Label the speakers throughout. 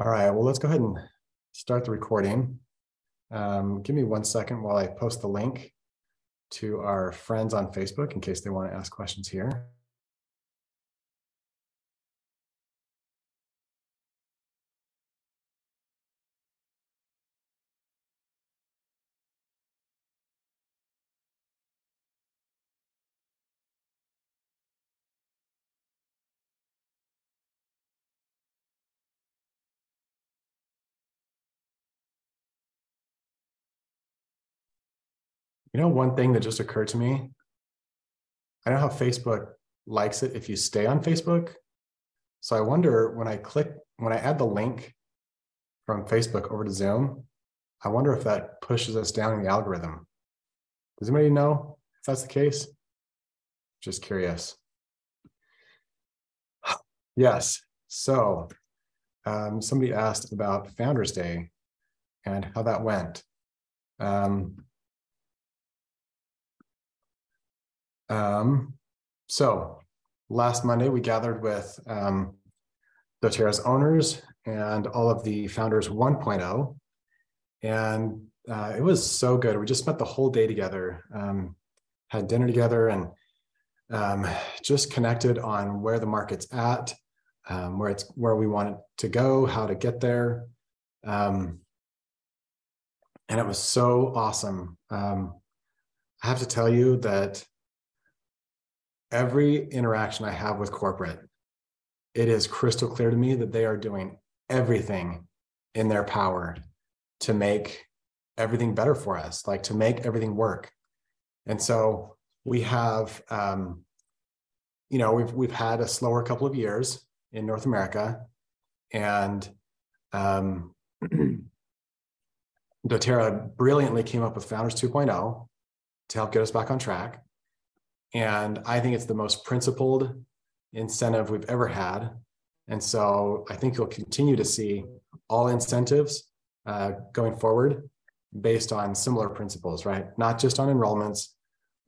Speaker 1: All right, well, let's go ahead and start the recording. Um, give me one second while I post the link to our friends on Facebook in case they want to ask questions here. You know, one thing that just occurred to me, I know how Facebook likes it if you stay on Facebook. So I wonder when I click, when I add the link from Facebook over to Zoom, I wonder if that pushes us down in the algorithm. Does anybody know if that's the case? Just curious. Yes. So um, somebody asked about Founders Day and how that went. Um, Um, so last Monday, we gathered with um, doTERRA's owners and all of the founders 1.0. And uh, it was so good. We just spent the whole day together, um, had dinner together, and um, just connected on where the market's at, um, where it's where we want it to go, how to get there. Um, and it was so awesome. Um, I have to tell you that every interaction I have with corporate, it is crystal clear to me that they are doing everything in their power to make everything better for us, like to make everything work. And so we have, um, you know, we've we've had a slower couple of years in North America, and um, doTERRA brilliantly came up with Founders 2.0 to help get us back on track. And I think it's the most principled incentive we've ever had. And so I think you'll continue to see all incentives uh, going forward based on similar principles, right? Not just on enrollments,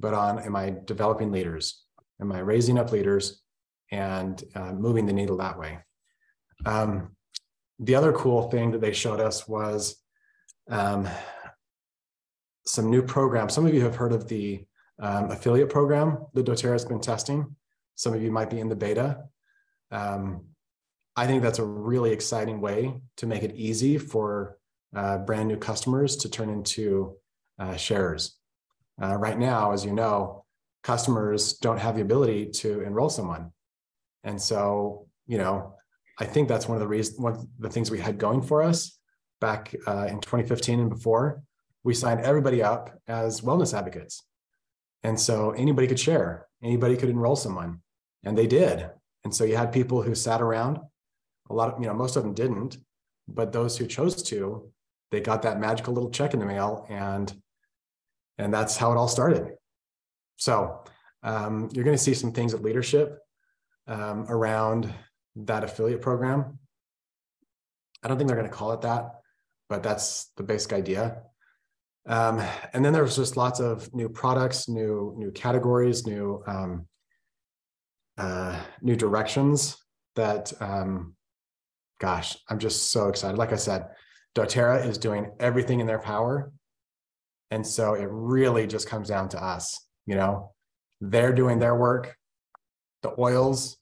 Speaker 1: but on am I developing leaders? Am I raising up leaders and uh, moving the needle that way? Um, the other cool thing that they showed us was um, some new programs. Some of you have heard of the um, affiliate program that doTERRA has been testing. Some of you might be in the beta. Um, I think that's a really exciting way to make it easy for uh, brand new customers to turn into uh, sharers. Uh, right now, as you know, customers don't have the ability to enroll someone. And so, you know, I think that's one of the reasons, one of the things we had going for us back uh, in 2015 and before. We signed everybody up as wellness advocates. And so anybody could share, anybody could enroll someone, and they did. And so you had people who sat around. A lot of, you know, most of them didn't, but those who chose to, they got that magical little check in the mail, and and that's how it all started. So um, you're going to see some things at leadership um, around that affiliate program. I don't think they're going to call it that, but that's the basic idea. Um, and then there was just lots of new products, new new categories, new um, uh, new directions that, um, gosh, I'm just so excited. Like I said, doTERRA is doing everything in their power. And so it really just comes down to us, you know, they're doing their work. The oils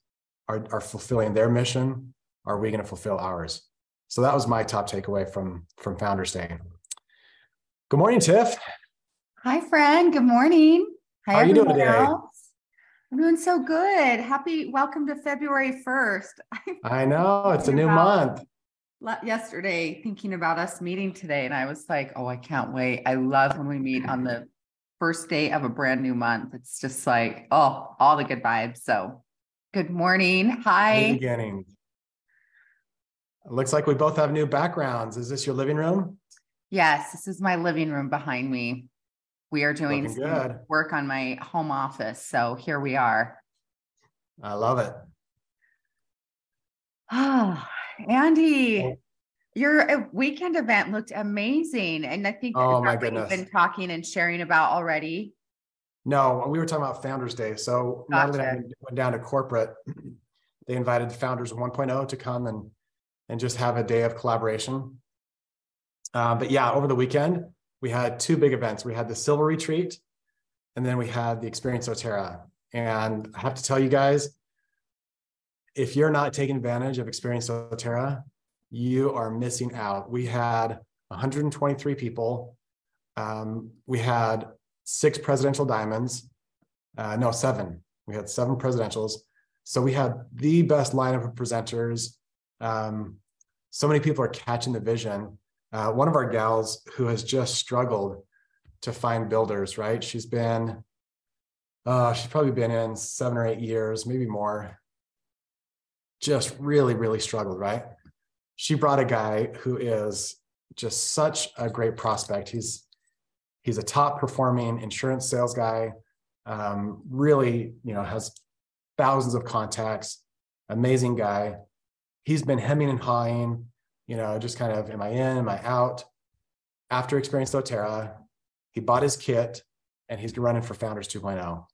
Speaker 1: are, are fulfilling their mission. Are we going to fulfill ours? So that was my top takeaway from, from Founders Day. Good morning, Tiff.
Speaker 2: Hi, friend. Good morning.
Speaker 1: Hi, How are you doing today?
Speaker 2: Else? I'm doing so good. Happy welcome to February 1st.
Speaker 1: I know it's a new month.
Speaker 2: Yesterday, thinking about us meeting today, and I was like, oh, I can't wait. I love when we meet on the first day of a brand new month. It's just like, oh, all the good vibes. So, good morning. Hi.
Speaker 1: beginning. It looks like we both have new backgrounds. Is this your living room?
Speaker 2: Yes, this is my living room behind me. We are doing work on my home office. So here we are.
Speaker 1: I love it.
Speaker 2: Oh, Andy, your weekend event looked amazing. And I think
Speaker 1: oh, my goodness.
Speaker 2: you've been talking and sharing about already.
Speaker 1: No, we were talking about Founders Day. So gotcha. Natalie and I went down to corporate. They invited the Founders 1.0 to come and and just have a day of collaboration. Uh, but yeah, over the weekend, we had two big events. We had the Silver Retreat, and then we had the Experience doTERRA. And I have to tell you guys, if you're not taking advantage of Experience doTERRA, you are missing out. We had 123 people. Um, we had six presidential diamonds. Uh, no, seven. We had seven presidentials. So we had the best lineup of presenters. Um, so many people are catching the vision. Uh, one of our gals who has just struggled to find builders, right? She's been, uh, she's probably been in seven or eight years, maybe more. Just really, really struggled, right? She brought a guy who is just such a great prospect. He's he's a top performing insurance sales guy. Um, really, you know, has thousands of contacts. Amazing guy. He's been hemming and hawing, you know, just kind of am I in, am I out? After Experience doTERRA, he bought his kit and he's running for Founders 2.0.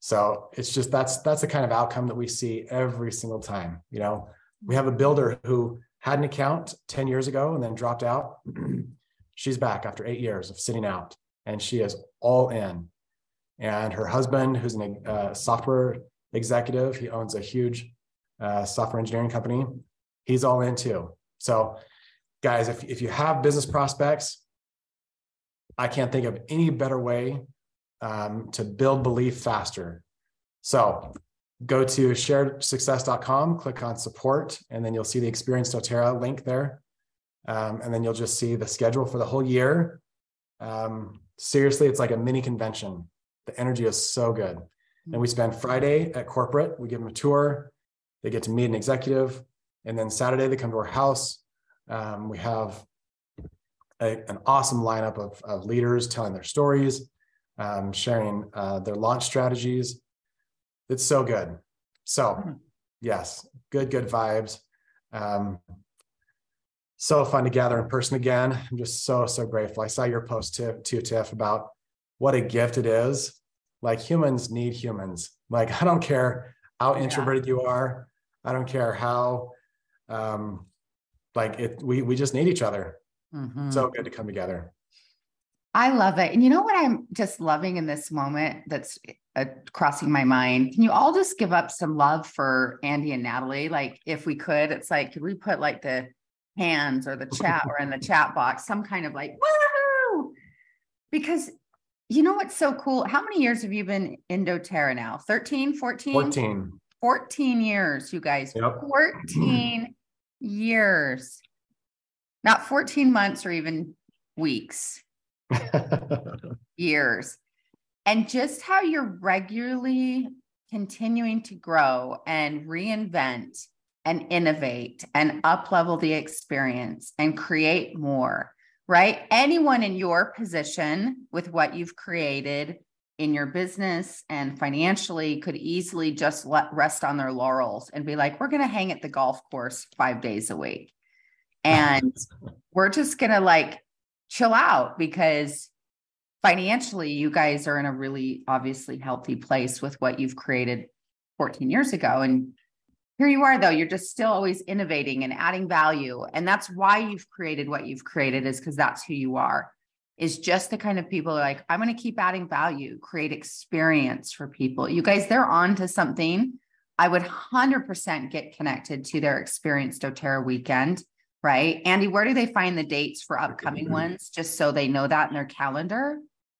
Speaker 1: So it's just that's that's the kind of outcome that we see every single time. You know, we have a builder who had an account 10 years ago and then dropped out. She's back after eight years of sitting out and she is all in. And her husband, who's a uh, software executive, he owns a huge uh, software engineering company. He's all in too. So, guys, if, if you have business prospects, I can't think of any better way um, to build belief faster. So, go to sharesuccess.com, click on support, and then you'll see the Experience doTERRA link there. Um, and then you'll just see the schedule for the whole year. Um, seriously, it's like a mini convention. The energy is so good. And we spend Friday at corporate, we give them a tour, they get to meet an executive. And then Saturday, they come to our house. Um, we have a, an awesome lineup of, of, leaders telling their stories, um, sharing uh, their launch strategies, it's so good. So, hmm. yes, good, good vibes. Um, so fun to gather in person again. I'm just so, so grateful. I saw your post too, too, Tiff, about what a gift it is. Like humans need humans. Like, I don't care how introverted yeah. you are. I don't care how, um, like it, we, we just need each other. Mm-hmm. So good to come together.
Speaker 2: I love it. And you know what I'm just loving in this moment that's uh, crossing my mind? Can you all just give up some love for Andy and Natalie? Like, if we could, it's like, could we put like the hands or the chat or in the chat box, some kind of like, woo! Because you know what's so cool? How many years have you been in doTERRA now? 13, 14?
Speaker 1: 14.
Speaker 2: 14 years, you guys. Yep. 14 years. Not 14 months or even weeks. years. And just how you're regularly continuing to grow and reinvent and innovate and up level the experience and create more, right? Anyone in your position with what you've created in your business and financially could easily just let rest on their laurels and be like, we're going to hang at the golf course five days a week. And we're just going to like chill out because financially you guys are in a really obviously healthy place with what you've created 14 years ago. And here you are though you're just still always innovating and adding value. And that's why you've created what you've created is because that's who you are is just the kind of people are like i'm going to keep adding value create experience for people you guys they're on to something i would 100% get connected to their experience doterra weekend right? Andy, where do they find the dates for upcoming ones just so they know that in their calendar?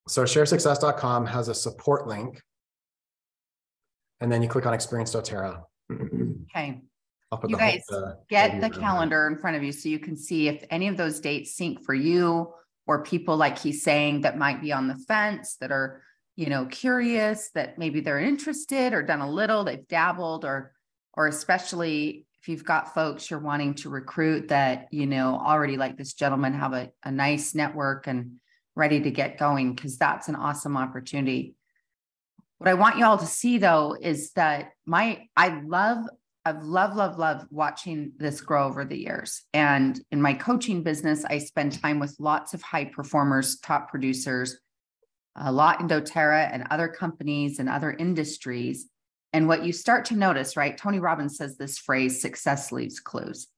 Speaker 1: So sharesuccess.com has a support link. And then you click on experience doTERRA.
Speaker 2: Okay. you guys whole, uh, get the calendar in front of you so you can see if any of those dates sync for you or people like he's saying that might be on the fence that are, you know, curious that maybe they're interested or done a little, they've dabbled or or especially if you've got folks you're wanting to recruit that you know already like this gentleman have a, a nice network and ready to get going because that's an awesome opportunity. What i want you all to see though is that my i love i've loved love love watching this grow over the years and in my coaching business i spend time with lots of high performers top producers a lot in doterra and other companies and other industries and what you start to notice, right? Tony Robbins says this phrase success leaves clues.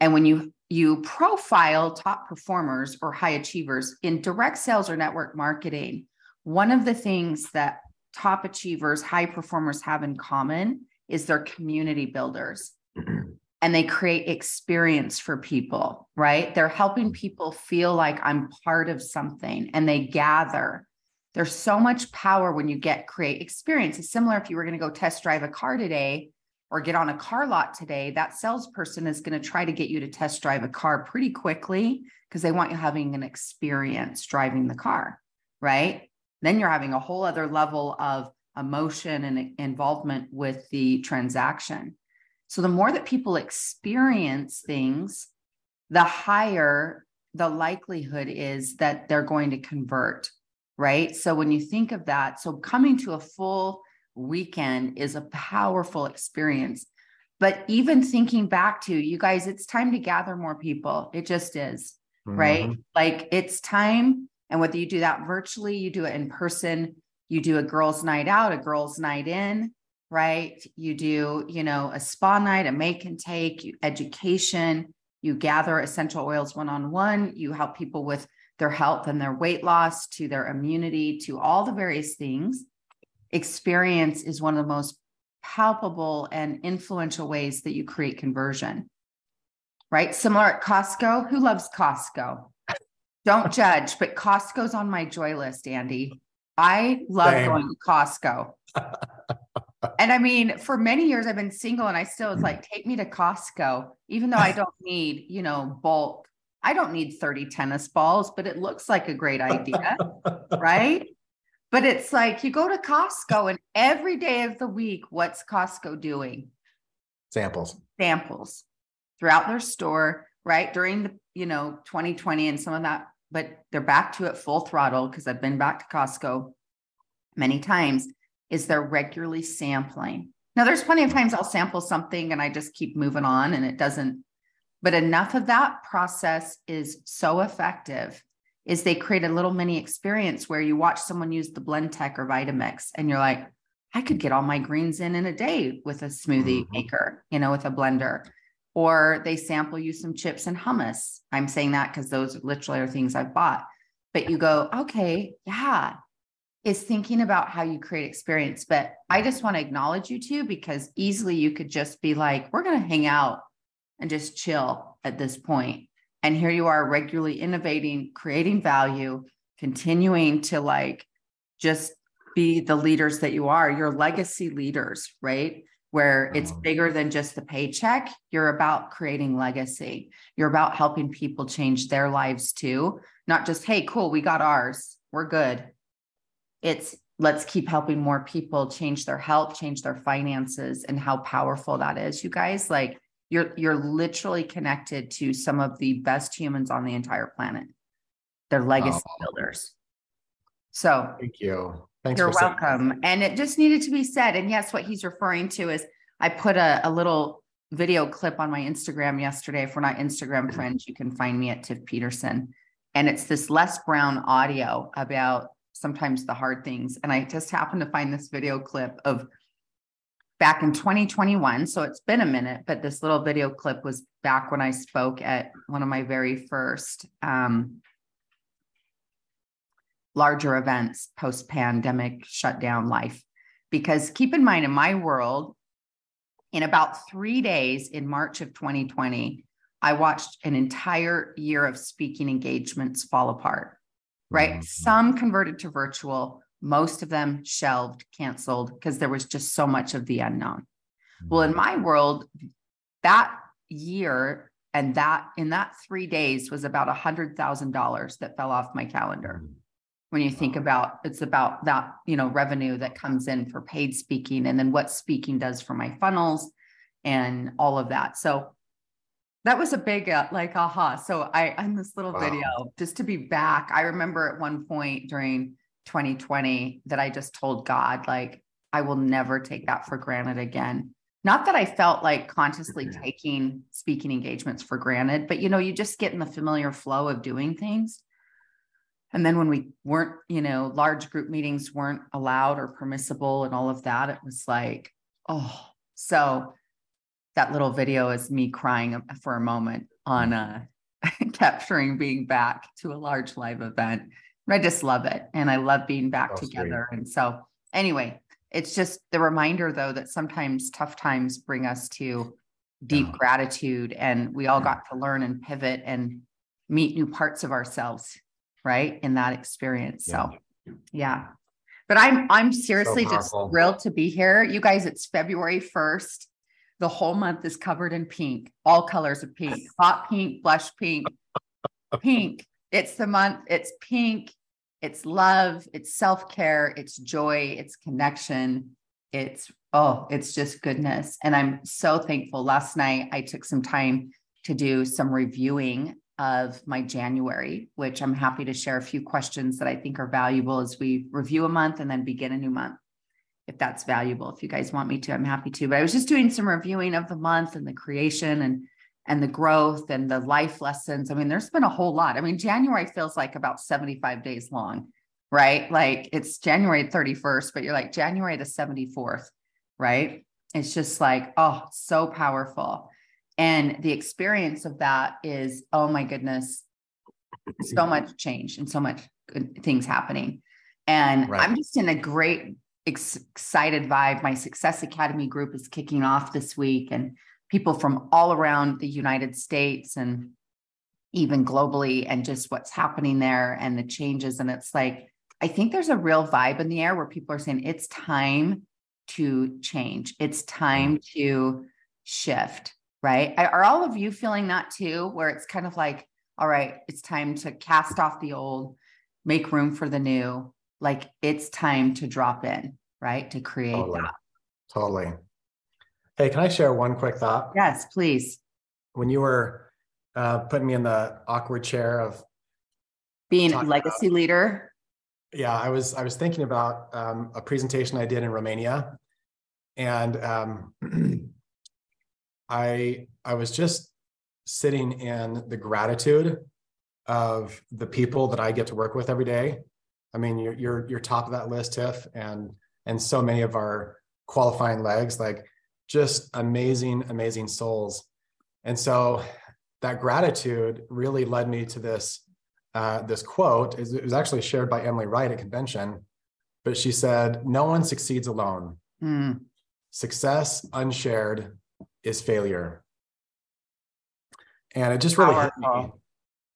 Speaker 2: And when you you profile top performers or high achievers in direct sales or network marketing, one of the things that top achievers, high performers have in common is they're community builders mm-hmm. and they create experience for people, right? They're helping mm-hmm. people feel like I'm part of something and they gather. There's so much power when you get create experience. It's similar if you were going to go test drive a car today or get on a car lot today, that salesperson is going to try to get you to test drive a car pretty quickly because they want you having an experience driving the car, right? Then you're having a whole other level of emotion and involvement with the transaction. So the more that people experience things, the higher the likelihood is that they're going to convert, right? So when you think of that, so coming to a full weekend is a powerful experience. But even thinking back to you guys, it's time to gather more people. It just is, mm-hmm. right? Like it's time. And whether you do that virtually, you do it in person, you do a girls' night out, a girls' night in, right? You do, you know, a spa night, a make and take, education, you gather essential oils one on one, you help people with their health and their weight loss to their immunity to all the various things experience is one of the most palpable and influential ways that you create conversion. Right? Similar at Costco. Who loves Costco? Don't judge, but Costco's on my joy list, Andy. I love Same. going to Costco. and I mean, for many years I've been single and I still was like, take me to Costco, even though I don't need, you know, bulk. I don't need 30 tennis balls, but it looks like a great idea. right. But it's like you go to Costco and every day of the week, what's Costco doing?
Speaker 1: Samples.
Speaker 2: Samples throughout their store, right? During the, you know, 2020 and some of that, but they're back to it full throttle because I've been back to Costco many times, is they're regularly sampling. Now, there's plenty of times I'll sample something and I just keep moving on and it doesn't, but enough of that process is so effective is they create a little mini experience where you watch someone use the Blendtec or Vitamix and you're like, I could get all my greens in in a day with a smoothie mm-hmm. maker, you know, with a blender. Or they sample you some chips and hummus. I'm saying that because those literally are things I've bought. But you go, okay, yeah, is thinking about how you create experience. But I just want to acknowledge you too, because easily you could just be like, we're going to hang out and just chill at this point. And here you are regularly innovating, creating value, continuing to like just be the leaders that you are. You're legacy leaders, right? Where it's uh-huh. bigger than just the paycheck. You're about creating legacy. You're about helping people change their lives too. Not just, hey, cool, we got ours. We're good. It's let's keep helping more people change their health, change their finances, and how powerful that is, you guys. Like, you're you're literally connected to some of the best humans on the entire planet. They're legacy oh. builders. So
Speaker 1: thank you. Thanks
Speaker 2: you're welcome. And it just needed to be said. And yes, what he's referring to is I put a, a little video clip on my Instagram yesterday. If we're not Instagram friends, you can find me at Tiff Peterson. And it's this Les Brown audio about sometimes the hard things. And I just happened to find this video clip of back in 2021. So it's been a minute, but this little video clip was back when I spoke at one of my very first um, larger events post pandemic shutdown life. Because keep in mind, in my world, in about three days in March of 2020, I watched an entire year of speaking engagements fall apart, right? Mm-hmm. Some converted to virtual, most of them shelved, canceled because there was just so much of the unknown. Well, in my world, that year and that in that three days was about a hundred thousand dollars that fell off my calendar. When you think about it's about that, you know, revenue that comes in for paid speaking and then what speaking does for my funnels and all of that. So that was a big uh, like aha. So I on this little wow. video just to be back. I remember at one point during 2020 that I just told God, like, I will never take that for granted again. Not that I felt like consciously mm-hmm. taking speaking engagements for granted, but you know, you just get in the familiar flow of doing things. And then when we weren't, you know, large group meetings weren't allowed or permissible and all of that, it was like, oh, so that little video is me crying for a moment on uh, capturing being back to a large live event. I just love it. And I love being back oh, together. Sweet. And so, anyway, it's just the reminder, though, that sometimes tough times bring us to deep yeah. gratitude. And we all got to learn and pivot and meet new parts of ourselves, right? In that experience. Yeah. So, yeah. But I'm I'm seriously so just thrilled to be here. You guys, it's February 1st. The whole month is covered in pink, all colors of pink, hot pink, blush pink, pink. It's the month, it's pink, it's love, it's self-care, it's joy, it's connection. It's oh, it's just goodness. And I'm so thankful. Last night I took some time to do some reviewing of my January, which I'm happy to share a few questions that I think are valuable as we review a month and then begin a new month. If that's valuable, if you guys want me to, I'm happy to. But I was just doing some reviewing of the month and the creation and and the growth and the life lessons. I mean, there's been a whole lot. I mean, January feels like about 75 days long, right? Like it's January 31st, but you're like January the 74th, right? It's just like, oh, so powerful. And the experience of that is, oh my goodness, so much change and so much good things happening. And right. I'm just in a great, excited vibe. My Success Academy group is kicking off this week, and people from all around the United States and even globally, and just what's happening there and the changes. And it's like, I think there's a real vibe in the air where people are saying it's time to change, it's time mm. to shift right? Are all of you feeling that too, where it's kind of like, all right, it's time to cast off the old, make room for the new. Like it's time to drop in, right? To create
Speaker 1: totally.
Speaker 2: that.
Speaker 1: Totally. Hey, can I share one quick thought?
Speaker 2: Yes, please.
Speaker 1: When you were uh, putting me in the awkward chair of
Speaker 2: being a legacy about, leader.
Speaker 1: Yeah, I was I was thinking about um, a presentation I did in Romania, and um, I I was just sitting in the gratitude of the people that I get to work with every day. I mean, you're you're you're top of that list, Tiff, and and so many of our qualifying legs, like just amazing, amazing souls. And so that gratitude really led me to this uh, this quote. It was actually shared by Emily Wright at convention, but she said, "No one succeeds alone. Mm. Success unshared is failure. And it just really hit me.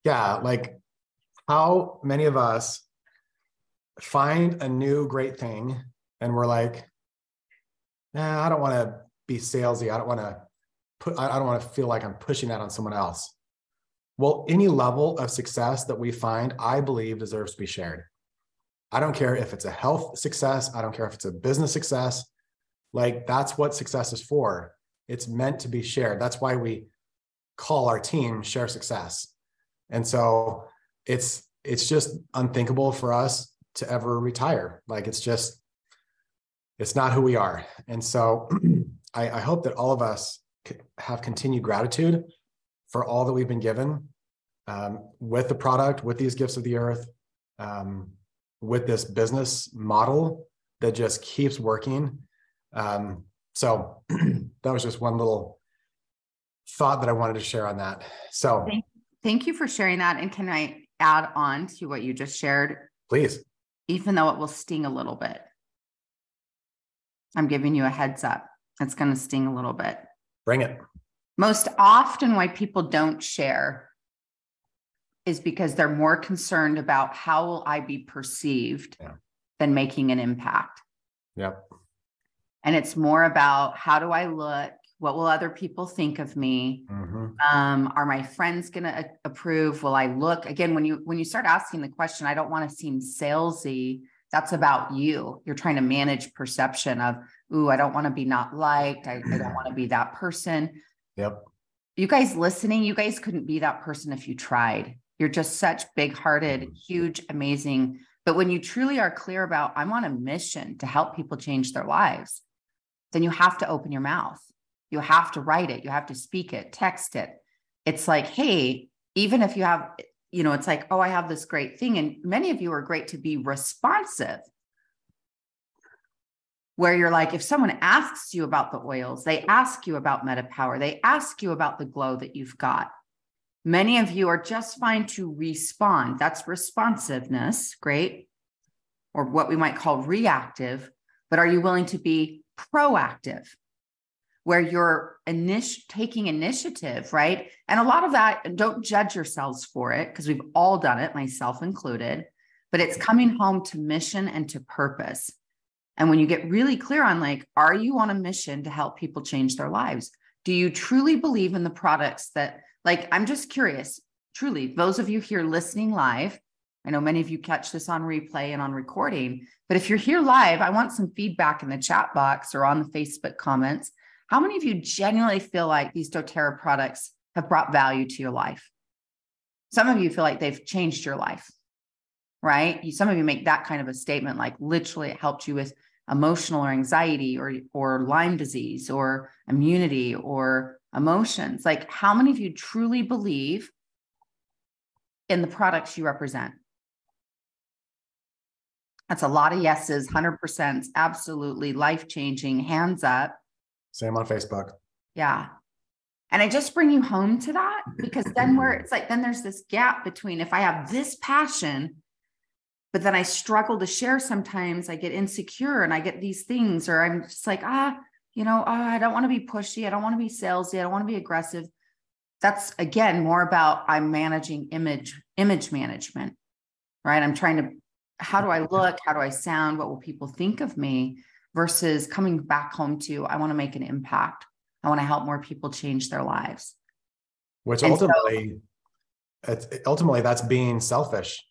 Speaker 1: Yeah, like how many of us find a new great thing and we're like, nah, I don't want to be salesy. I don't want to put, I don't want to feel like I'm pushing that on someone else. Well, any level of success that we find, I believe deserves to be shared. I don't care if it's a health success. I don't care if it's a business success. Like that's what success is for. It's meant to be shared. That's why we call our team share success. And so it's it's just unthinkable for us to ever retire. Like it's just it's not who we are. And so I, I hope that all of us have continued gratitude for all that we've been given um, with the product, with these gifts of the earth, um, with this business model that just keeps working. Um, so that was just one little thought that I wanted to share on that. So
Speaker 2: thank, thank you for sharing that. And can I add on to what you just shared?
Speaker 1: Please.
Speaker 2: Even though it will sting a little bit. I'm giving you a heads up. It's going to sting a little bit.
Speaker 1: Bring it.
Speaker 2: Most often, why people don't share is because they're more concerned about how will I be perceived yeah. than making an impact.
Speaker 1: Yep.
Speaker 2: And it's more about how do I look? What will other people think of me? Mm-hmm. Um, are my friends going to approve? Will I look again when you when you start asking the question? I don't want to seem salesy. That's about you. You're trying to manage perception of, ooh, I don't want to be not liked. I, I don't want to be that person.
Speaker 1: Yep.
Speaker 2: You guys listening, you guys couldn't be that person if you tried. You're just such big hearted, huge, amazing. But when you truly are clear about, I'm on a mission to help people change their lives, then you have to open your mouth. You have to write it. You have to speak it, text it. It's like, hey, even if you have, you know, it's like, oh, I have this great thing. And many of you are great to be responsive. where you're like, if someone asks you about the oils, they ask you about MetaPWR, they ask you about the glow that you've got. Many of you are just fine to respond. That's responsiveness, great, or what we might call reactive. But are you willing to be proactive? where you're init- taking initiative, right? And a lot of that, don't judge yourselves for it because we've all done it, myself included, but it's coming home to mission and to purpose. And when you get really clear on like, are you on a mission to help people change their lives? Do you truly believe in the products that, like, I'm just curious, truly, those of you here listening live, I know many of you catch this on replay and on recording, but if you're here live, I want some feedback in the chat box or on the Facebook comments. How many of you genuinely feel like these doTERRA products have brought value to your life? Some of you feel like they've changed your life, right? Some of you make that kind of a statement, like literally it helped you with emotional or anxiety or, or Lyme disease or immunity or emotions. Like, how many of you truly believe in the products you represent? That's a lot of yeses, 100%, absolutely life changing, hands up.
Speaker 1: Same on Facebook.
Speaker 2: Yeah. And I just bring you home to that because then where it's like, then there's this gap between if I have this passion, but then I struggle to share sometimes, I get insecure and I get these things, or I'm just like, ah, you know, oh, I don't want to be pushy. I don't want to be salesy. I don't want to be aggressive. That's again more about I'm managing image, image management, right? I'm trying to, how do I look? How do I sound? What will people think of me? versus coming back home to, I want to make an impact. I want to help more people change their lives.
Speaker 1: Which and ultimately, so, ultimately, that's being selfish.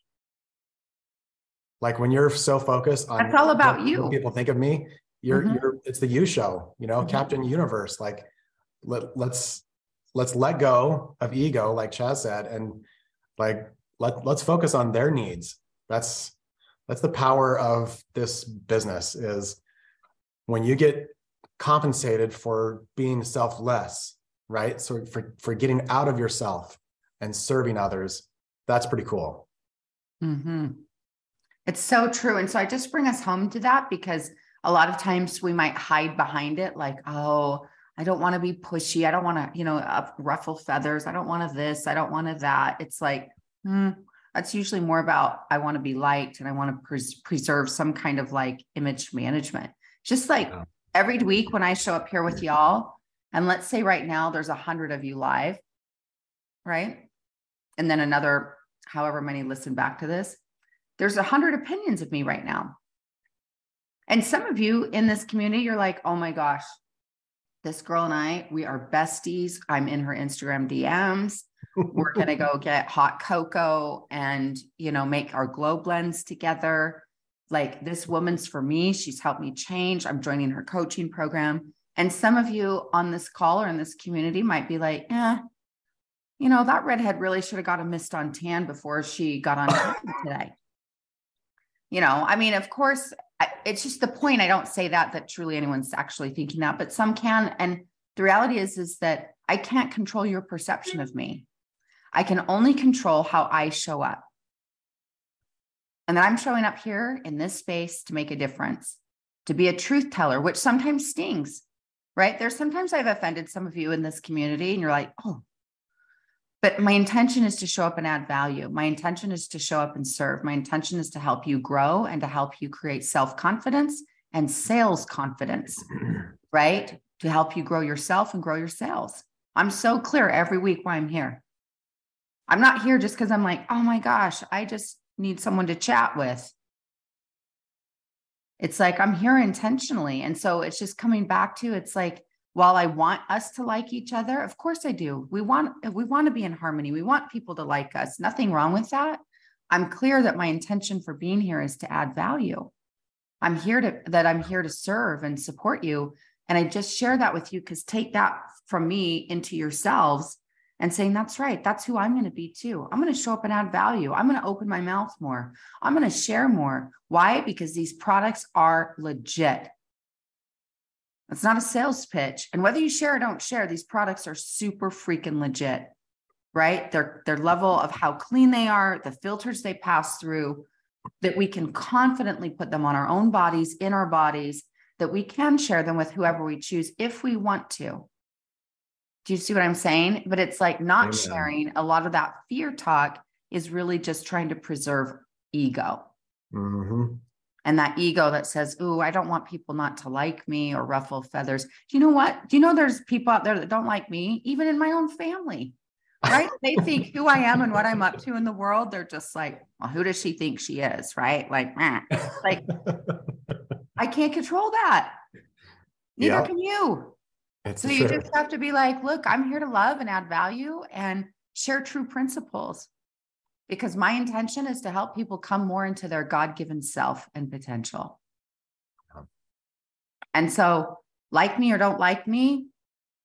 Speaker 1: Like when you're so focused on
Speaker 2: that's all about you.
Speaker 1: people think of me. You're, mm-hmm. you're, it's the you show, you know, mm-hmm. Captain Universe. Like, let, let's, let's let go of ego, like Chaz said, and like, let, let's focus on their needs. That's, that's the power of this business is when you get compensated for being selfless, right? So for, for getting out of yourself and serving others, that's pretty cool.
Speaker 2: Mm-hmm. It's so true. And so I just bring us home to that because a lot of times we might hide behind it like, oh, I don't want to be pushy. I don't want to, you know, ruffle feathers. I don't want to this. I don't want to that. It's like, hmm, that's usually more about I want to be liked and I want to pres- preserve some kind of like image management. Just like yeah. every week when I show up here with y'all, and let's say right now there's a hundred of you live, right? And then another, however many listen back to this, there's a hundred opinions of me right now. And some of you in this community, you're like, oh my gosh, this girl and I, we are besties. I'm in her Instagram DMs. We're going to go get hot cocoa and, you know, make our glow blends together like this woman's for me. She's helped me change. I'm joining her coaching program. And some of you on this call or in this community might be like, eh, you know, that redhead really should have got a mist on tan before she got on today. You know, I mean, of course, it's just the point. I don't say that that truly anyone's actually thinking that, but some can. And the reality is, is that I can't control your perception of me. I can only control how I show up and that I'm showing up here in this space to make a difference, to be a truth teller, which sometimes stings, right? There's sometimes I've offended some of you in this community, and you're like, oh, but my intention is to show up and add value. My intention is to show up and serve. My intention is to help you grow and to help you create self confidence and sales confidence, right? To help you grow yourself and grow your sales. I'm so clear every week why I'm here. I'm not here just because I'm like, oh my gosh, I just need someone to chat with. It's like I'm here intentionally. And so it's just coming back to it's like, while I want us to like each other, of course I do. We want we want to be in harmony. We want people to like us. Nothing wrong with that. I'm clear that my intention for being here is to add value. I'm here to that I'm here to serve and support you. And I just share that with you because take that from me into yourselves and saying, that's right. That's who I'm going to be too. I'm going to show up and add value. I'm going to open my mouth more. I'm going to share more. Why? Because these products are legit. It's not a sales pitch. And whether you share or don't share, these products are super freaking legit, right? Their, their level of how clean they are, the filters they pass through, that we can confidently put them on our own bodies, in our bodies, that we can share them with whoever we choose if we want to. Do you see what I'm saying? But it's like not Amen. sharing a lot of that fear talk is really just trying to preserve ego. Mm-hmm. And that ego that says, Ooh, I don't want people not to like me or ruffle feathers. Do you know what? Do you know there's people out there that don't like me, even in my own family? Right? they think who I am and what I'm up to in the world. They're just like, well, who does she think she is? Right? Like, eh. like I can't control that. Neither yep. can you. So you just have to be like, look, I'm here to love and add value and share true principles because my intention is to help people come more into their God given self and potential. And so, like me or don't like me,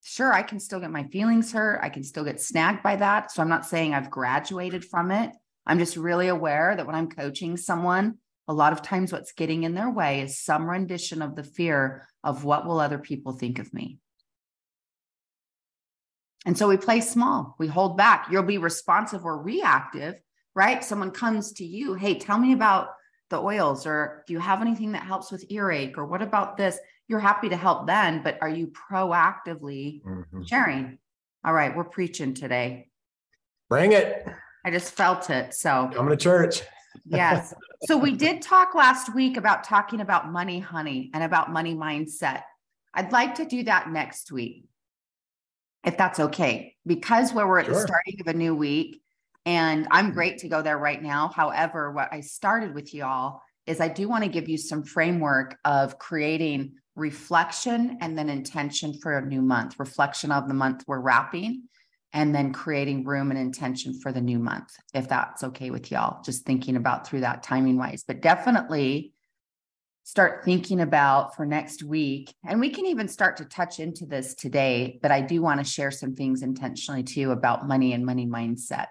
Speaker 2: sure, I can still get my feelings hurt. I can still get snagged by that. So, I'm not saying I've graduated from it. I'm just really aware that when I'm coaching someone, a lot of times what's getting in their way is some rendition of the fear of what will other people think of me. And so we play small, we hold back. You'll be responsive or reactive right? Someone comes to you, hey, tell me about the oils, or do you have anything that helps with earache, or what about this? You're happy to help then, but are you proactively mm-hmm. sharing? All right, we're preaching today.
Speaker 1: Bring it.
Speaker 2: I just felt it. So
Speaker 1: I'm to church.
Speaker 2: yes. So we did talk last week about talking about money, honey, and about money mindset. I'd like to do that next week, if that's okay, because where we're at sure. the starting of a new week, and I'm mm-hmm. great to go there right now. However, what I started with y'all is I do want to give you some framework of creating reflection and then intention for a new month, reflection of the month we're wrapping, and then creating room and intention for the new month, if that's okay with y'all. Just thinking about through that timing wise, but definitely start thinking about for next week. And we can even start to touch into this today, but I do want to share some things intentionally too about money and money mindset.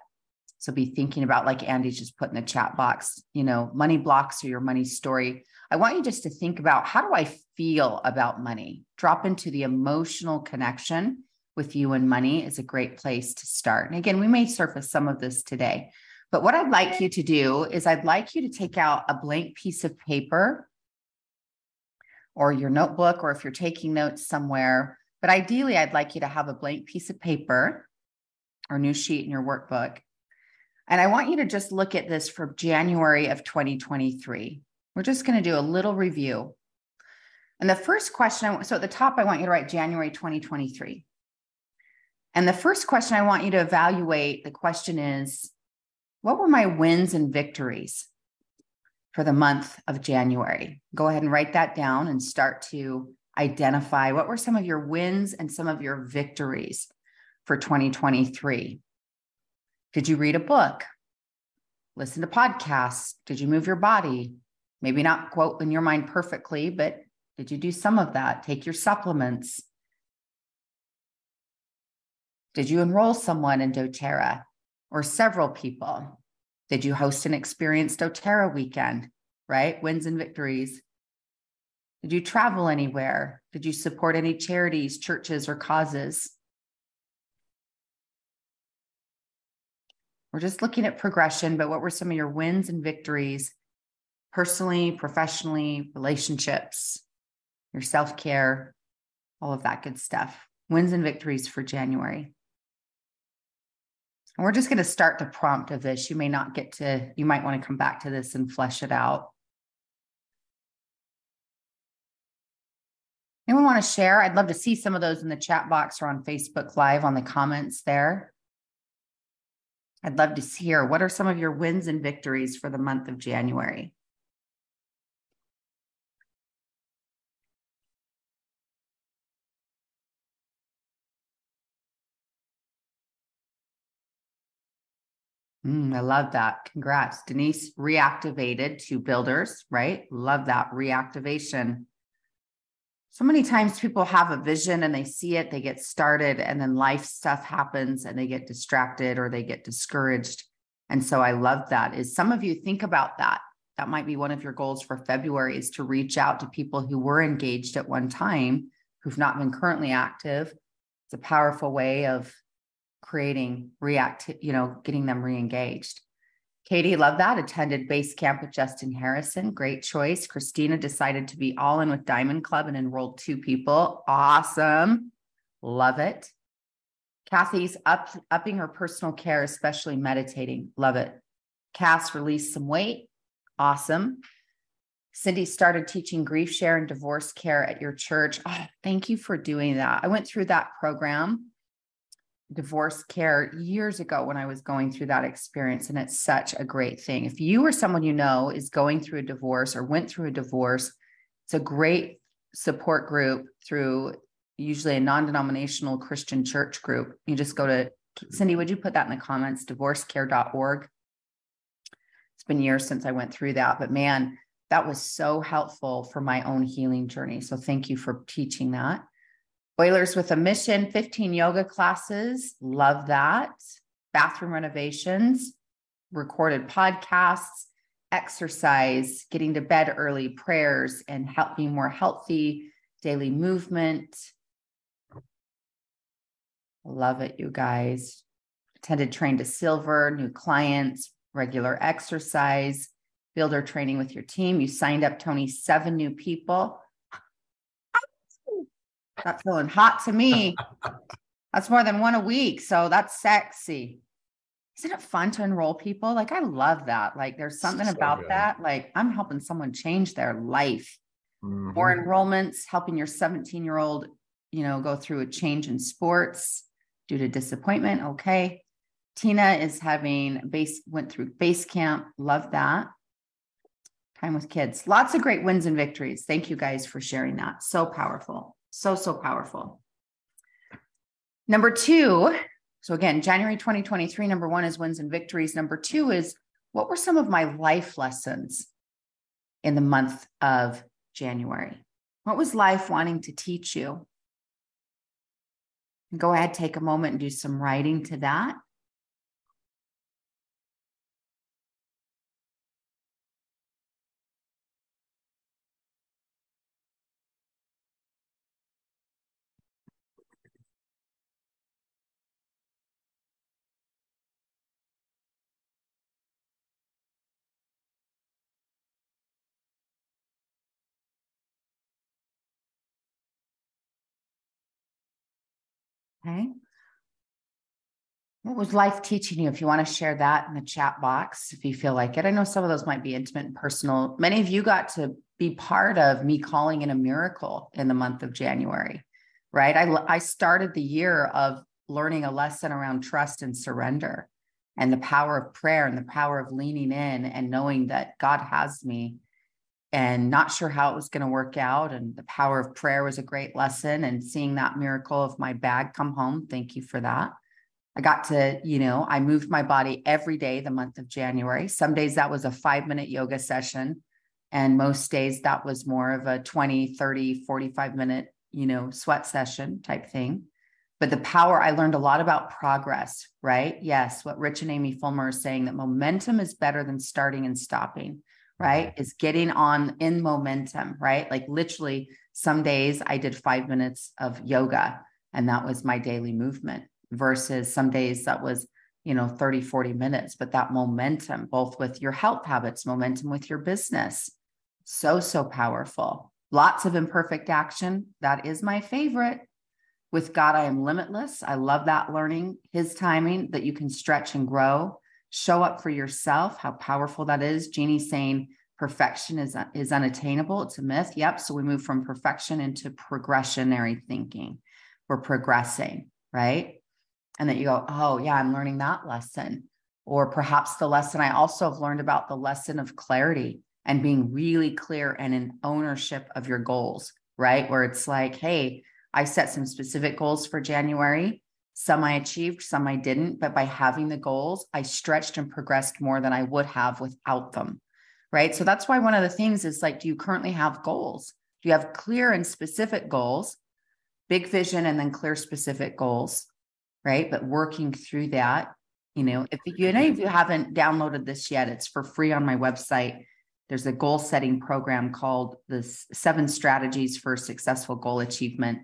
Speaker 2: So be thinking about, like Andy just put in the chat box, you know, money blocks or your money story. I want you just to think about how do I feel about money? Drop into the emotional connection with you and money is a great place to start. And again, we may surface some of this today, but what I'd like you to do is I'd like you to take out a blank piece of paper or your notebook, or if you're taking notes somewhere. But ideally, I'd like you to have a blank piece of paper or new sheet in your workbook. And I want you to just look at this for January of 2023. We're just going to do a little review. And the first question, so at the top, I want you to write January 2023. And the first question I want you to evaluate the question is what were my wins and victories for the month of January? Go ahead and write that down and start to identify what were some of your wins and some of your victories for 2023. Did you read a book? Listen to podcasts? Did you move your body? Maybe not quote in your mind perfectly, but did you do some of that? Take your supplements. Did you enroll someone in doTERRA or several people? Did you host an experienced doTERRA weekend, right? Wins and victories. Did you travel anywhere? Did you support any charities, churches, or causes? We're just looking at progression, but what were some of your wins and victories personally, professionally, relationships, your self care, all of that good stuff? Wins and victories for January. And we're just going to start the prompt of this. You may not get to, you might want to come back to this and flesh it out. Anyone want to share? I'd love to see some of those in the chat box or on Facebook Live on the comments there. I'd love to hear what are some of your wins and victories for the month of January? Mm, I love that. Congrats. Denise reactivated to builders, right? Love that reactivation so many times people have a vision and they see it, they get started, and then life stuff happens and they get distracted or they get discouraged. And so I love that. Is some of you think about that? That might be one of your goals for February is to reach out to people who were engaged at one time who've not been currently active. It's a powerful way of creating react, you know, getting them re-engaged. Katie, love that. Attended base camp with Justin Harrison. Great choice. Christina decided to be all in with Diamond Club and enrolled two people. Awesome. Love it. Kathy's up, upping her personal care, especially meditating. Love it. Cass released some weight. Awesome. Cindy started teaching grief share and divorce care at your church. Oh, thank you for doing that. I went through that program divorce care years ago when I was going through that experience. And it's such a great thing. If you or someone you know is going through a divorce or went through a divorce, it's a great support group through usually a non denominational Christian church group. You just go to Cindy, would you put that in the comments? Divorcecare.org. It's been years since I went through that, but man, that was so helpful for my own healing journey. So thank you for teaching that. Oilers with a Mission, 15 yoga classes. Love that. Bathroom renovations, recorded podcasts, exercise, getting to bed early, prayers, and help being more healthy, daily movement. Love it, you guys. Attended train to silver, new clients, regular exercise, builder training with your team. You signed up, Tony, seven new people. That's feeling hot to me. That's more than one a week. So that's sexy. Isn't it fun to enroll people? Like, I love that. Like, there's something so about good. that. Like, I'm helping someone change their life. Mm-hmm. More enrollments, helping your 17 year old, you know, go through a change in sports due to disappointment. Okay. Tina is having base, went through base camp. Love that. Time with kids. Lots of great wins and victories. Thank you guys for sharing that. So powerful. So, so powerful. Number two, so again, January 2023, number one is wins and victories. Number two is what were some of my life lessons in the month of January? What was life wanting to teach you? Go ahead, take a moment and do some writing to that. Okay. What was life teaching you? If you want to share that in the chat box, if you feel like it. I know some of those might be intimate and personal. Many of you got to be part of me calling in a miracle in the month of January, right? I, I started the year of learning a lesson around trust and surrender and the power of prayer and the power of leaning in and knowing that God has me and not sure how it was going to work out. And the power of prayer was a great lesson. And seeing that miracle of my bag come home, thank you for that. I got to, you know, I moved my body every day the month of January. Some days that was a five minute yoga session. And most days that was more of a 20, 30, 45 minute, you know, sweat session type thing. But the power, I learned a lot about progress, right? Yes, what Rich and Amy Fulmer are saying that momentum is better than starting and stopping right? Is getting on in momentum, right? Like literally, some days I did five minutes of yoga and that was my daily movement versus some days that was, you know, 30, 40 minutes. But that momentum, both with your health habits, momentum with your business, so, so powerful. Lots of imperfect action. That is my favorite. With God, I am limitless. I love that learning, His timing that you can stretch and grow show up for yourself, how powerful that is. Jeannie's saying perfection is, is unattainable. It's a myth. Yep. So we move from perfection into progressionary thinking. We're progressing, right? And that you go, oh, yeah, I'm learning that lesson. Or perhaps the lesson I also have learned about the lesson of clarity and being really clear and in ownership of your goals, right? Where it's like, hey, I set some specific goals for January. Some I achieved, some I didn't. But by having the goals, I stretched and progressed more than I would have without them. Right. So that's why one of the things is like, do you currently have goals? Do you have clear and specific goals, big vision, and then clear specific goals? Right. But working through that, you know, if you, any of you haven't downloaded this yet, it's for free on my website. There's a goal setting program called the seven strategies for successful goal achievement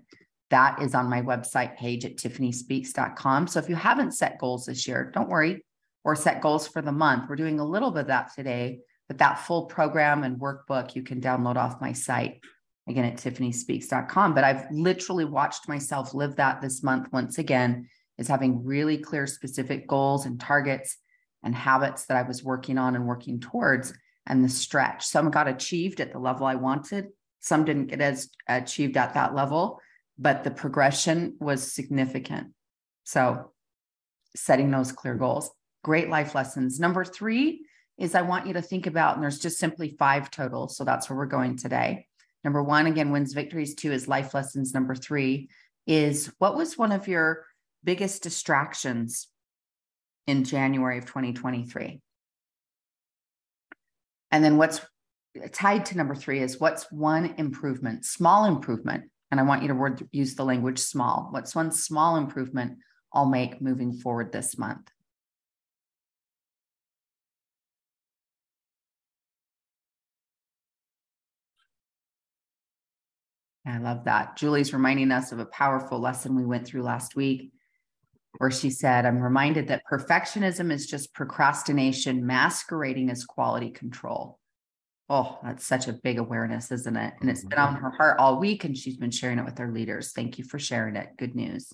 Speaker 2: that is on my website page at tiffanyspeaks.com. So if you haven't set goals this year, don't worry. or set goals for the month. We're doing a little bit of that today, but that full program and workbook you can download off my site again at tiffanyspeaks.com. But I've literally watched myself live that this month once again, is having really clear, specific goals and targets and habits that I was working on and working towards, and the stretch. Some got achieved at the level I wanted, some didn't get as achieved at that level, but the progression was significant. So, setting those clear goals, great life lessons. Number three is I want you to think about, and there's just simply five total. So that's where we're going today. Number one, again, wins victories. Two is life lessons. Number three is what was one of your biggest distractions in January of 2023? And then what's tied to number three is what's one improvement, small improvement. And I want you to word, use the language small. What's one small improvement I'll make moving forward this month? I love that. Julie's reminding us of a powerful lesson we went through last week where she said, I'm reminded that perfectionism is just procrastination masquerading as quality control. Oh, that's such a big awareness, isn't it? And it's been on mm-hmm. her heart all week, and she's been sharing it with her leaders. Thank you for sharing it. Good news.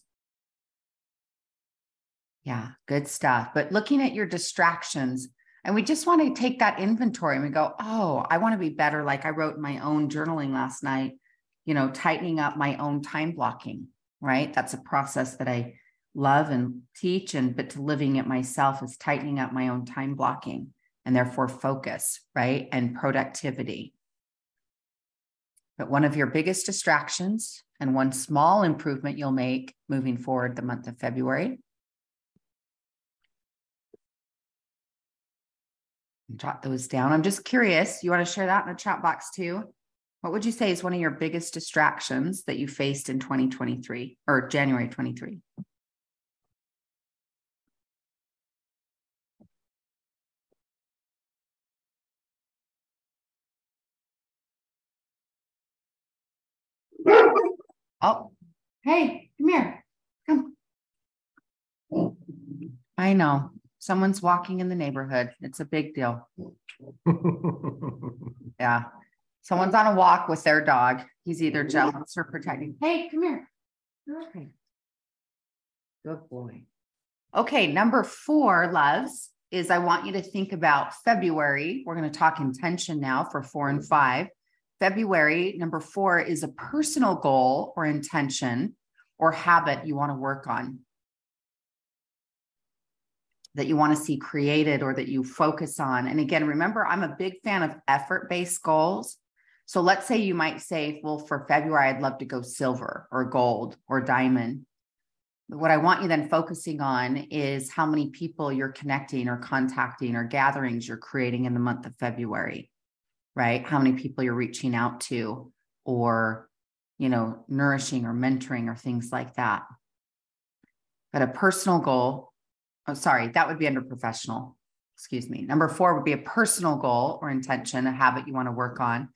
Speaker 2: Yeah, good stuff. But looking at your distractions, and we just want to take that inventory and we go, oh, I want to be better. Like I wrote in my own journaling last night, you know, tightening up my own time blocking, right? That's a process that I love and teach. And but to living it myself is tightening up my own time blocking and therefore focus, right? And productivity. But one of your biggest distractions and one small improvement you'll make moving forward the month of February. Jot those down. I'm just curious. You want to share that in the chat box too? What would you say is one of your biggest distractions that you faced in 2023 or January 23? Oh, hey, come here. Come. I know. Someone's walking in the neighborhood. It's a big deal. yeah. Someone's on a walk with their dog. He's either jealous or protecting. Hey, come here. Okay. Good boy. Okay, number four, loves, is I want you to think about February. We're going to talk intention now for four and five. February, number four, is a personal goal or intention or habit you want to work on that you want to see created or that you focus on. And again, remember, I'm a big fan of effort based goals. So let's say you might say, well, for February, I'd love to go silver or gold or diamond. What I want you then focusing on is how many people you're connecting or contacting or gatherings you're creating in the month of February, right? How many people you're reaching out to or, you know, nourishing or mentoring or things like that. But a personal goal, oh, sorry, that would be under professional. Excuse me. Number four would be a personal goal or intention, a habit you want to work on.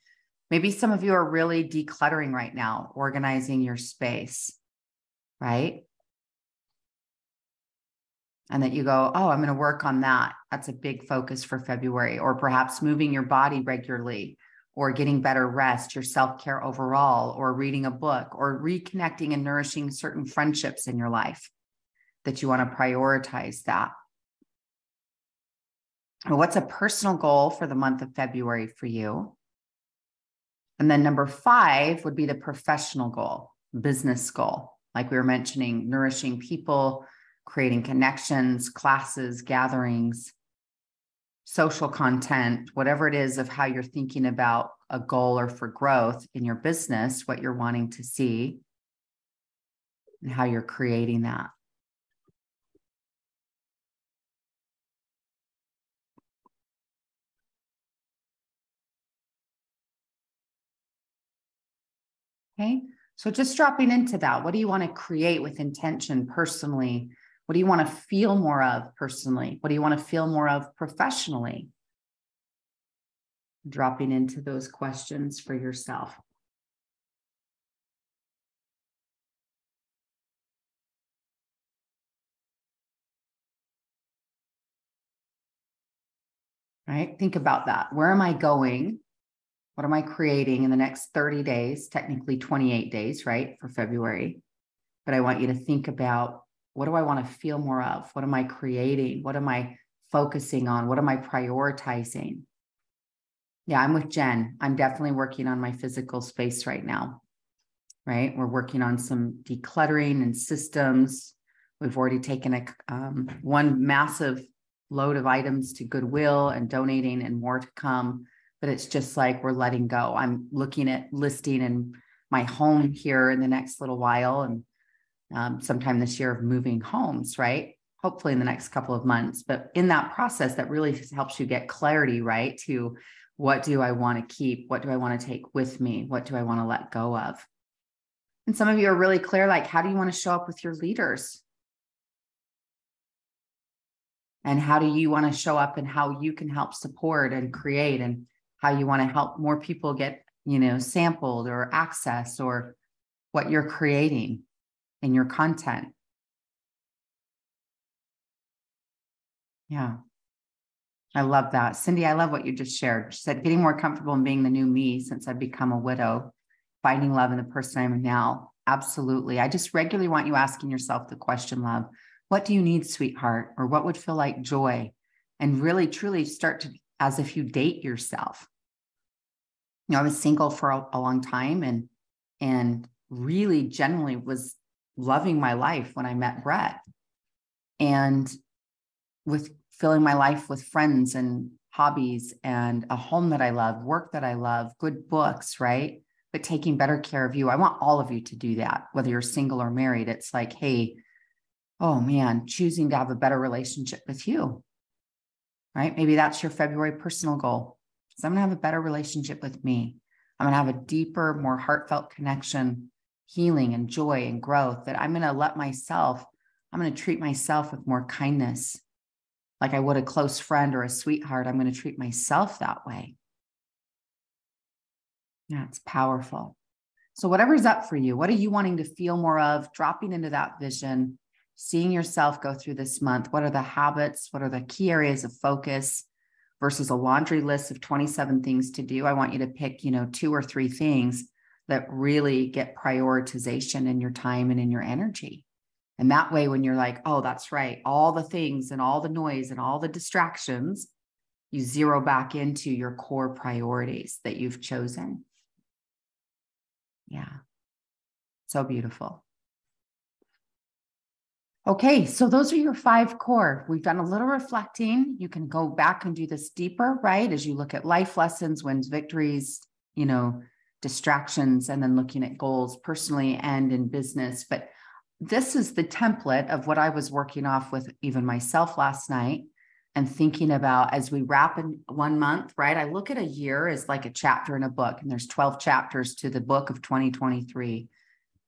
Speaker 2: Maybe some of you are really decluttering right now, organizing your space, right? And that you go, oh, I'm going to work on that. That's a big focus for February. Or perhaps moving your body regularly, or getting better rest, your self care overall, or reading a book, or reconnecting and nourishing certain friendships in your life that you want to prioritize that. What's a personal goal for the month of February for you? And then number five would be the professional goal, business goal. Like we were mentioning, nourishing people, creating connections, classes, gatherings, social content, whatever it is of how you're thinking about a goal or for growth in your business, what you're wanting to see, and how you're creating that. Okay. So just dropping into that, what do you want to create with intention personally? What do you want to feel more of personally? What do you want to feel more of professionally? Dropping into those questions for yourself. right? Think about that. Where am I going? What am I creating in the next 30 days? Technically 28 days, right? For February. But I want you to think about what do I want to feel more of? What am I creating? What am I focusing on? What am I prioritizing? Yeah, I'm with Jen. I'm definitely working on my physical space right now. Right. We're working on some decluttering and systems. We've already taken a um, one massive load of items to Goodwill and donating and more to come. But it's just like we're letting go. I'm looking at listing in my home here in the next little while and um, sometime this year of moving homes, right? Hopefully in the next couple of months. But in that process, that really helps you get clarity, right? To what do I want to keep? What do I want to take with me? What do I want to let go of? And some of you are really clear like, how do you want to show up with your leaders? and how do you want to show up and how you can help support and create and how you want to help more people get you know sampled or access or what you're creating in your content yeah i love that cindy i love what you just shared she said getting more comfortable in being the new me since i've become a widow finding love in the person i'm now absolutely i just regularly want you asking yourself the question love what do you need, sweetheart? Or what would feel like joy? And really, truly start to, as if you date yourself. You know, I was single for a, a long time and, and really generally was loving my life when I met Brett. And with filling my life with friends and hobbies and a home that I love, work that I love, good books, right? But taking better care of you. I want all of you to do that, whether you're single or married. It's like, hey, oh man, choosing to have a better relationship with you, right? Maybe that's your February personal goal. So I'm going to have a better relationship with me. I'm going to have a deeper, more heartfelt connection, healing and joy and growth that I'm going to let myself, I'm going to treat myself with more kindness. Like I would a close friend or a sweetheart, I'm going to treat myself that way. It's powerful. So, whatever's up for you, what are you wanting to feel more of? Dropping into that vision, seeing yourself go through this month. What are the habits? What are the key areas of focus versus a laundry list of 27 things to do? I want you to pick, you know, two or three things that really get prioritization in your time and in your energy. And that way, when you're like, oh, that's right, all the things and all the noise and all the distractions, you zero back into your core priorities that you've chosen. Yeah. So beautiful. Okay, so those are your five core. We've done a little reflecting. You can go back and do this deeper, right? As you look at life lessons, wins, victories, you know, distractions, and then looking at goals personally and in business. But this is the template of what I was working off with even myself last night and thinking about as we wrap in one month, right? I look at a year as like a chapter in a book, and there's 12 chapters to the book of 2023.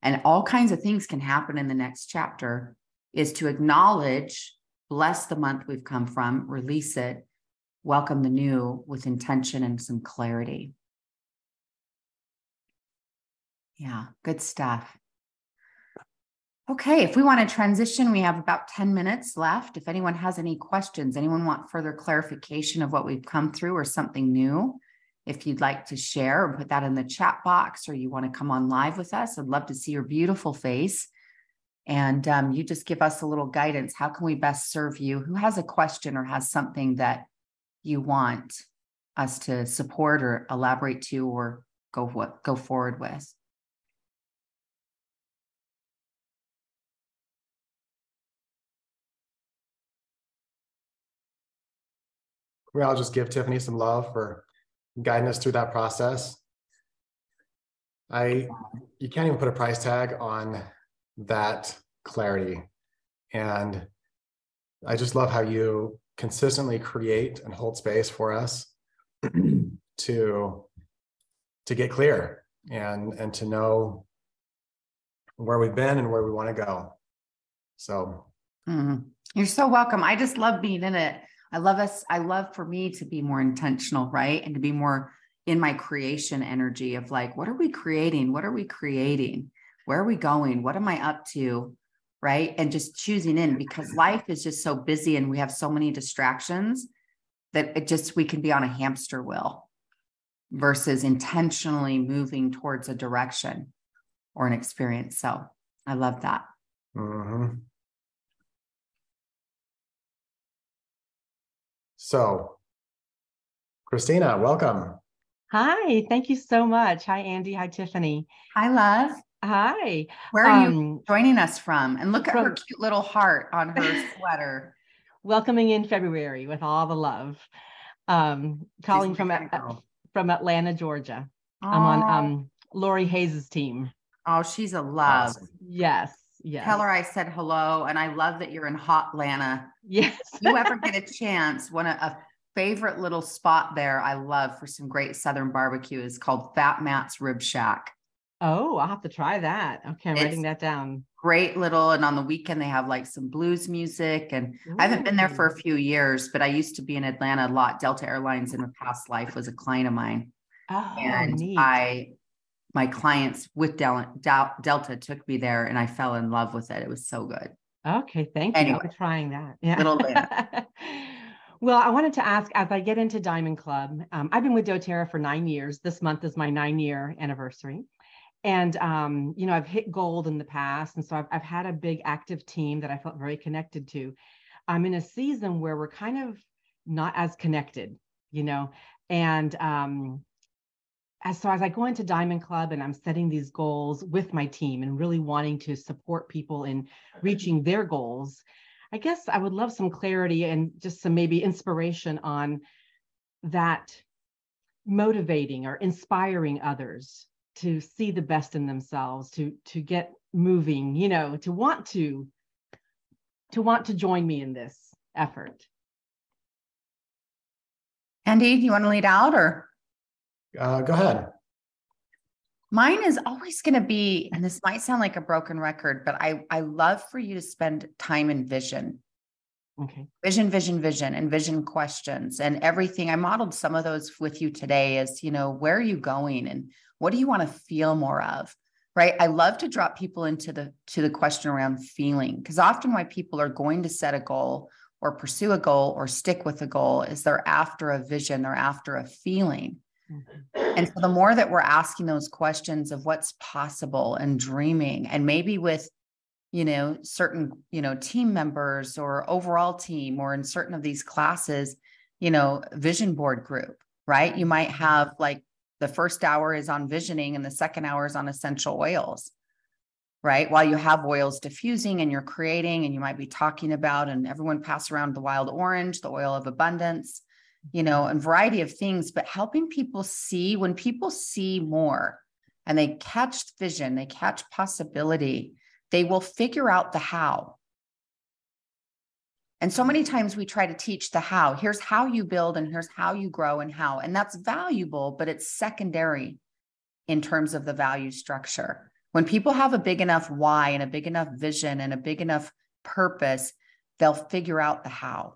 Speaker 2: And all kinds of things can happen in the next chapter is to acknowledge, bless the month we've come from, release it, welcome the new with intention and some clarity. Yeah, good stuff. Okay, if we want to transition, we have about 10 minutes left. If anyone has any questions, anyone want further clarification of what we've come through or something new, if you'd like to share or put that in the chat box or you want to come on live with us, I'd love to see your beautiful face and um, you just give us a little guidance. How can we best serve you? Who has a question or has something that you want us to support or elaborate to or go what go forward with?
Speaker 1: We all just give Tiffany some love for guiding us through that process. I you can't even put a price tag on that clarity. And I just love how you consistently create and hold space for us to to get clear and and to know where we've been and where we want to go. So
Speaker 2: mm-hmm. you're so welcome. I just love being in it. I love us. I love for me to be more intentional, right? And to be more in my creation energy of like, what are we creating? What are we creating? where are we going? What am I up to? Right. And just choosing in because life is just so busy and we have so many distractions that it just we can be on a hamster wheel versus intentionally moving towards a direction or an experience. So I love that.
Speaker 1: Mm-hmm. So, Christina, welcome.
Speaker 3: Hi, thank you so much. Hi, Andy. Hi, Tiffany.
Speaker 2: Hi, love.
Speaker 3: Hi.
Speaker 2: Where are um, you joining us from? And look at from, her cute little heart on her sweater.
Speaker 3: Welcoming in February with all the love. Um, calling from uh, from Atlanta, Georgia. I'm on um Lori Hayes's team.
Speaker 2: Oh, she's a love.
Speaker 3: Awesome. Yes. Yes.
Speaker 2: Tell her I said hello, and I love that you're in Hotlanta.
Speaker 3: Yes.
Speaker 2: you ever get a chance? One of a favorite little spot there I love for some great Southern barbecue is called Fat Matt's Rib Shack.
Speaker 3: Oh, I'll have to try that. Okay, I'm it's writing that down.
Speaker 2: Great little, and on the weekend they have like some blues music. And Ooh. I haven't been there for a few years, but I used to be in Atlanta a lot. Delta Airlines in a past life was a client of mine.
Speaker 3: Oh,
Speaker 2: and
Speaker 3: neat.
Speaker 2: I my clients with Del- Del- Delta took me there and I fell in love with it. It was so good.
Speaker 3: Okay, thank you. Anyway, I'm trying that.
Speaker 2: Yeah.
Speaker 3: Well, I wanted to ask as I get into Diamond Club, um, I've been with doTERRA for nine years. This month is my nine year anniversary. And, um, you know, I've hit gold in the past. And so I've, I've had a big active team that I felt very connected to. I'm in a season where we're kind of not as connected, you know, and um, as so as I go into Diamond Club and I'm setting these goals with my team and really wanting to support people in reaching their goals, I guess I would love some clarity and just some maybe inspiration on that motivating or inspiring others to see the best in themselves, to to get moving, you know, to want to to want to join me in this effort.
Speaker 2: Andy, do you want to lead out or?
Speaker 1: Uh, go ahead.
Speaker 2: Mine is always going to be, and this might sound like a broken record, but I I love for you to spend time in vision.
Speaker 3: Okay.
Speaker 2: Vision, vision, vision, and vision questions and everything. I modeled some of those with you today. Is you know where are you going and what do you want to feel more of? Right. I love to drop people into the to the question around feeling because often why people are going to set a goal or pursue a goal or stick with a goal is they're after a vision, they're after a feeling. Mm-hmm. And so the more that we're asking those questions of what's possible and dreaming, and maybe with, you know, certain, you know, team members or overall team or in certain of these classes, you know, vision board group, right? You might have like the first hour is on visioning and the second hour is on essential oils right while you have oils diffusing and you're creating and you might be talking about and everyone pass around the wild orange the oil of abundance you know, and variety of things, but helping people see when people see more and they catch vision, they catch possibility, they will figure out the how. And so many times we try to teach the how. Here's how you build, and here's how you grow, and how. And that's valuable, but it's secondary in terms of the value structure. When people have a big enough why and a big enough vision and a big enough purpose, they'll figure out the how.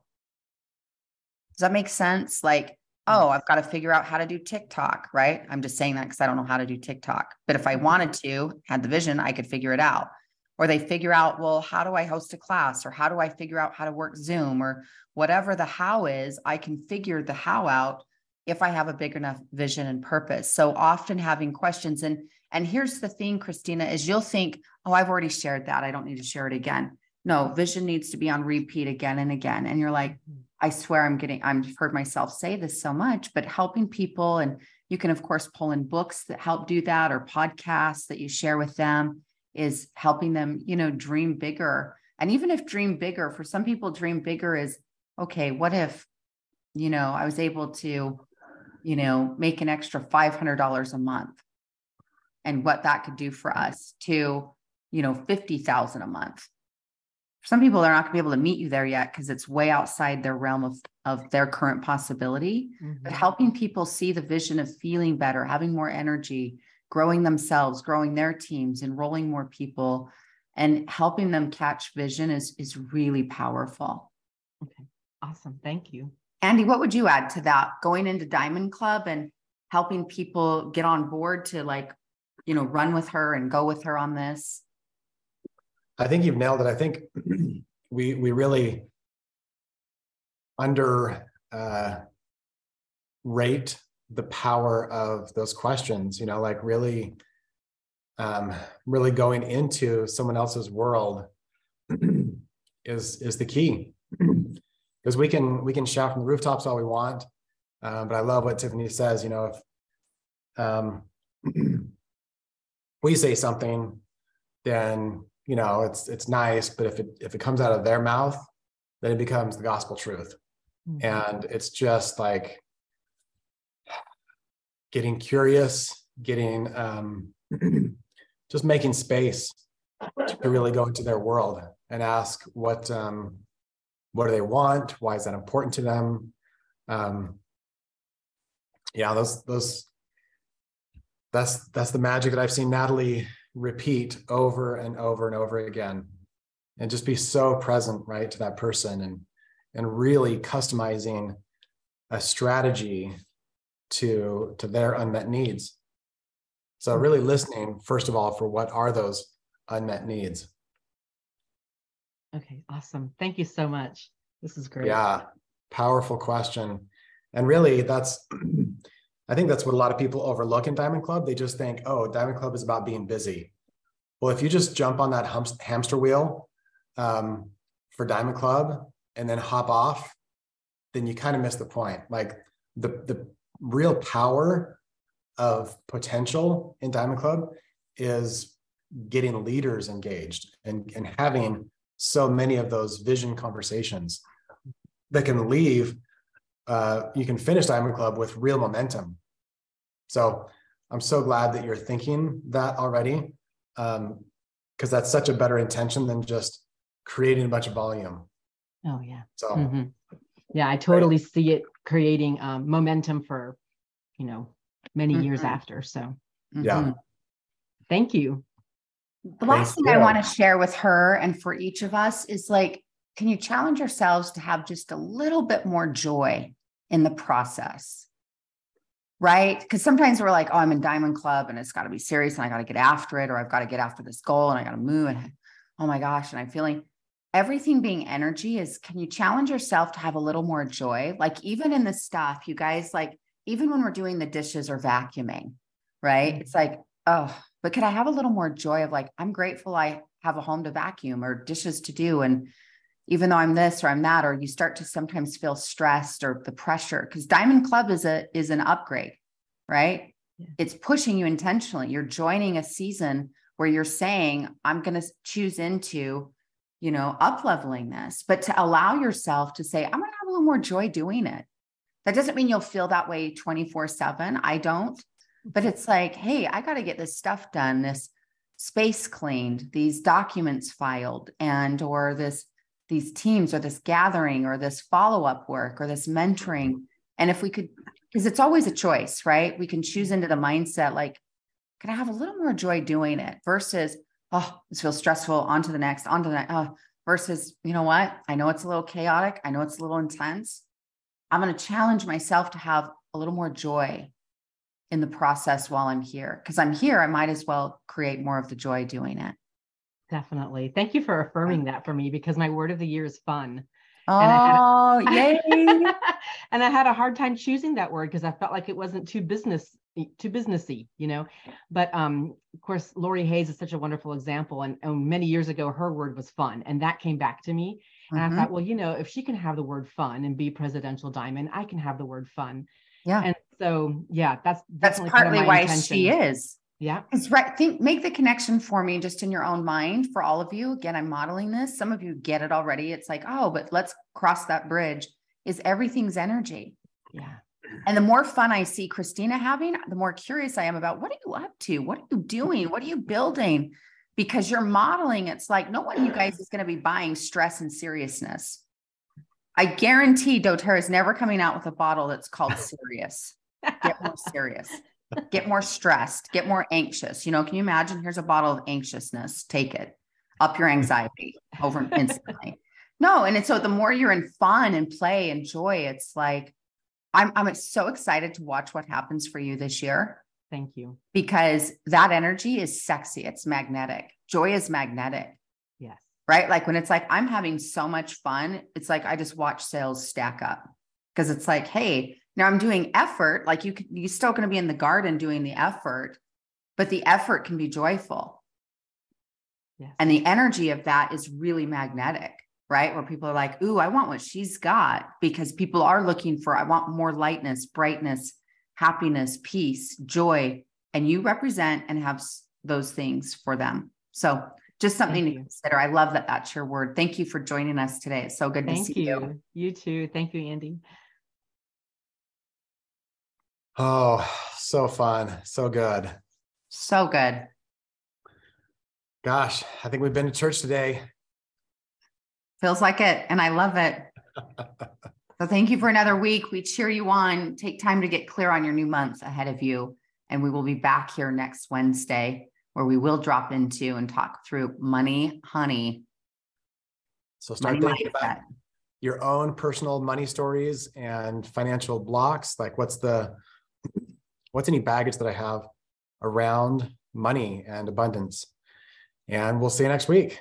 Speaker 2: Does that make sense? Like, oh, I've got to figure out how to do TikTok, right? I'm just saying that because I don't know how to do TikTok. But if I mm-hmm. wanted to, had the vision, I could figure it out. Or they figure out, well, how do I host a class? Or how do I figure out how to work Zoom? Or whatever the how is, I can figure the how out if I have a big enough vision and purpose. So often having questions. And and here's the thing, Christina, is you'll think, oh, I've already shared that. I don't need to share it again. No, vision needs to be on repeat again and again. And you're like, mm-hmm. I swear I'm getting, I've heard myself say this so much, but helping people, and you can, of course, pull in books that help do that or podcasts that you share with them is helping them, you know, dream bigger. And even if dream bigger, for some people, dream bigger is okay, what if, you know, I was able to, you know, make an extra $500 a month and what that could do for us to, you know, 50,000 a month some people are not going to be able to meet you there yet because it's way outside their realm of, of their current possibility. Mm-hmm. but helping people see the vision of feeling better having more energy growing themselves growing their teams enrolling more people and helping them catch vision is is really powerful.
Speaker 3: Okay. Awesome. Thank you.
Speaker 2: Andy what would you add to that? Going into diamond club and helping people get on board to like you know run with her and go with her on this
Speaker 1: I think you've nailed it. I think we we really under uh, rate the power of those questions, you know, like really, um, really going into someone else's world is, is the key. Because we can, we can shout from the rooftops all we want. Um, but I love what Tiffany says, you know, if, um, we say something, then, you know, it's, it's nice, but if it, if it comes out of their mouth, then it becomes the gospel truth. Mm-hmm. And it's just like, getting curious, getting um, just making space to really go into their world and ask what um, what do they want? Why is that important to them? Um, yeah, those those that's that's the magic that I've seen Natalie repeat over and over and over again, and just be so present right to that person and and really customizing a strategy to to their unmet needs. So mm-hmm. really listening first of all for what are those unmet needs?
Speaker 3: Okay awesome. Thank you so much. This is great.
Speaker 1: Yeah powerful question. And really that's i think that's what a lot of people overlook in diamond club. They just think oh diamond club is about being busy. Well if you just jump on that hamster wheel um, for diamond club and then hop off then you kind of miss the point. Like the the real power of potential in Diamond Club is getting leaders engaged and, and having so many of those vision conversations that can leave, uh, you can finish Diamond Club with real momentum. So I'm so glad that you're thinking that already, because um, that's such a better intention than just creating a bunch of volume.
Speaker 3: Oh, yeah. So, mm-hmm. yeah, I totally right. see it creating um, momentum for you know many mm-hmm. years after so
Speaker 1: yeah mm-hmm.
Speaker 3: thank you
Speaker 2: the last thing i want to share with her and for each of us is like can you challenge yourselves to have just a little bit more joy in the process right? Because sometimes we're like oh i'm in diamond club and it's got to be serious and i got to get after it or i've got to get after this goal and i got to move and oh my gosh and i'm feeling everything being energy is can you challenge yourself to have a little more joy? Like even in the stuff you guys like even when we're doing the dishes or vacuuming right? Mm-hmm. it's like oh but could i have a little more joy of like i'm grateful i have a home to vacuum or dishes to do and even though i'm this or i'm that or you start to sometimes feel stressed or the pressure because diamond club is a is an upgrade right yeah. it's pushing you intentionally you're joining a season where you're saying i'm going to choose into you know, up leveling this, but to allow yourself to say, I'm going to have a little more joy doing it. That doesn't mean you'll feel that way 24 7. I don't. But it's like, hey, I got to get this stuff done, this space cleaned, these documents filed, and or this these teams or this gathering or this follow-up work or this mentoring. And if we could, because it's always a choice, right? We can choose into the mindset like, can I have a little more joy doing it versus oh, this feels stressful, on to the next, on to the next. Oh, versus, you know what? I know it's a little chaotic. I know it's a little intense. I'm going to challenge myself to have a little more joy in the process while I'm here. Because I'm here, I might as well create more of the joy doing it.
Speaker 3: Definitely. Thank you for affirming that for me because my word of the year is fun.
Speaker 2: Oh, and yay.
Speaker 3: and I had a hard time choosing that word because I felt like it wasn't too business too businessy, you know. But um, of course, Lori Hayes is such a wonderful example. And, and, many years ago, her word was fun, and that came back to me. And mm-hmm. I thought, well, you know, if she can have the word fun and be presidential diamond, I can have the word fun.
Speaker 2: Yeah.
Speaker 3: And so, yeah, that's
Speaker 2: that's partly why intention. she is.
Speaker 3: Yeah.
Speaker 2: It's right. Think make the connection for me just in your own mind for all of you. Again, I'm modeling this. Some of you get it already. It's like, oh, but let's cross that bridge. Is everything's energy.
Speaker 3: Yeah.
Speaker 2: And the more fun I see Christina having, the more curious I am about what are you up to? What are you doing? What are you building? Because you're modeling, it's like no one of you guys is going to be buying stress and seriousness. I guarantee doTERRA is never coming out with a bottle that's called serious. Get more serious. Get more stressed. Get more anxious. You know, can you imagine? Here's a bottle of anxiousness. Take it. Up your anxiety over instantly. No, and it's so the more you're in fun and play and joy, it's like I'm I'm so excited to watch what happens for you this year.
Speaker 3: Thank you.
Speaker 2: Because that energy is sexy. It's magnetic. Joy is magnetic.
Speaker 3: Yes.
Speaker 2: Right? Like when it's like I'm having so much fun, it's like I just watch sales stack up. Because it's like, hey, now I'm doing effort. Like you could, you're still going to be in the garden doing the effort, but the effort can be joyful.
Speaker 3: Yes.
Speaker 2: And the energy of that is really magnetic, right? Where people are like, ooh, I want what she's got because people are looking for, I want more lightness, brightness, happiness, peace, joy. And you represent and have those things for them. So just something
Speaker 3: Thank
Speaker 2: to
Speaker 3: you.
Speaker 2: consider. I love that that's your word. Thank you for joining us today. It's so good to
Speaker 3: Thank
Speaker 2: see
Speaker 3: you.
Speaker 2: you.
Speaker 3: You too. Thank you, Andy.
Speaker 1: Oh, so fun. So good.
Speaker 2: So good.
Speaker 1: Gosh, I think we've been to church today.
Speaker 2: Feels like it. And I love it. so thank you for another week. We cheer you on. Take time to get clear on your new month ahead of you. And we will be back here next Wednesday where we will drop into and talk through money, honey,
Speaker 1: So start
Speaker 2: money
Speaker 1: thinking about your own personal money stories and financial blocks. Like what's the what's any baggage that I have around money and abundance? And we'll see you next week.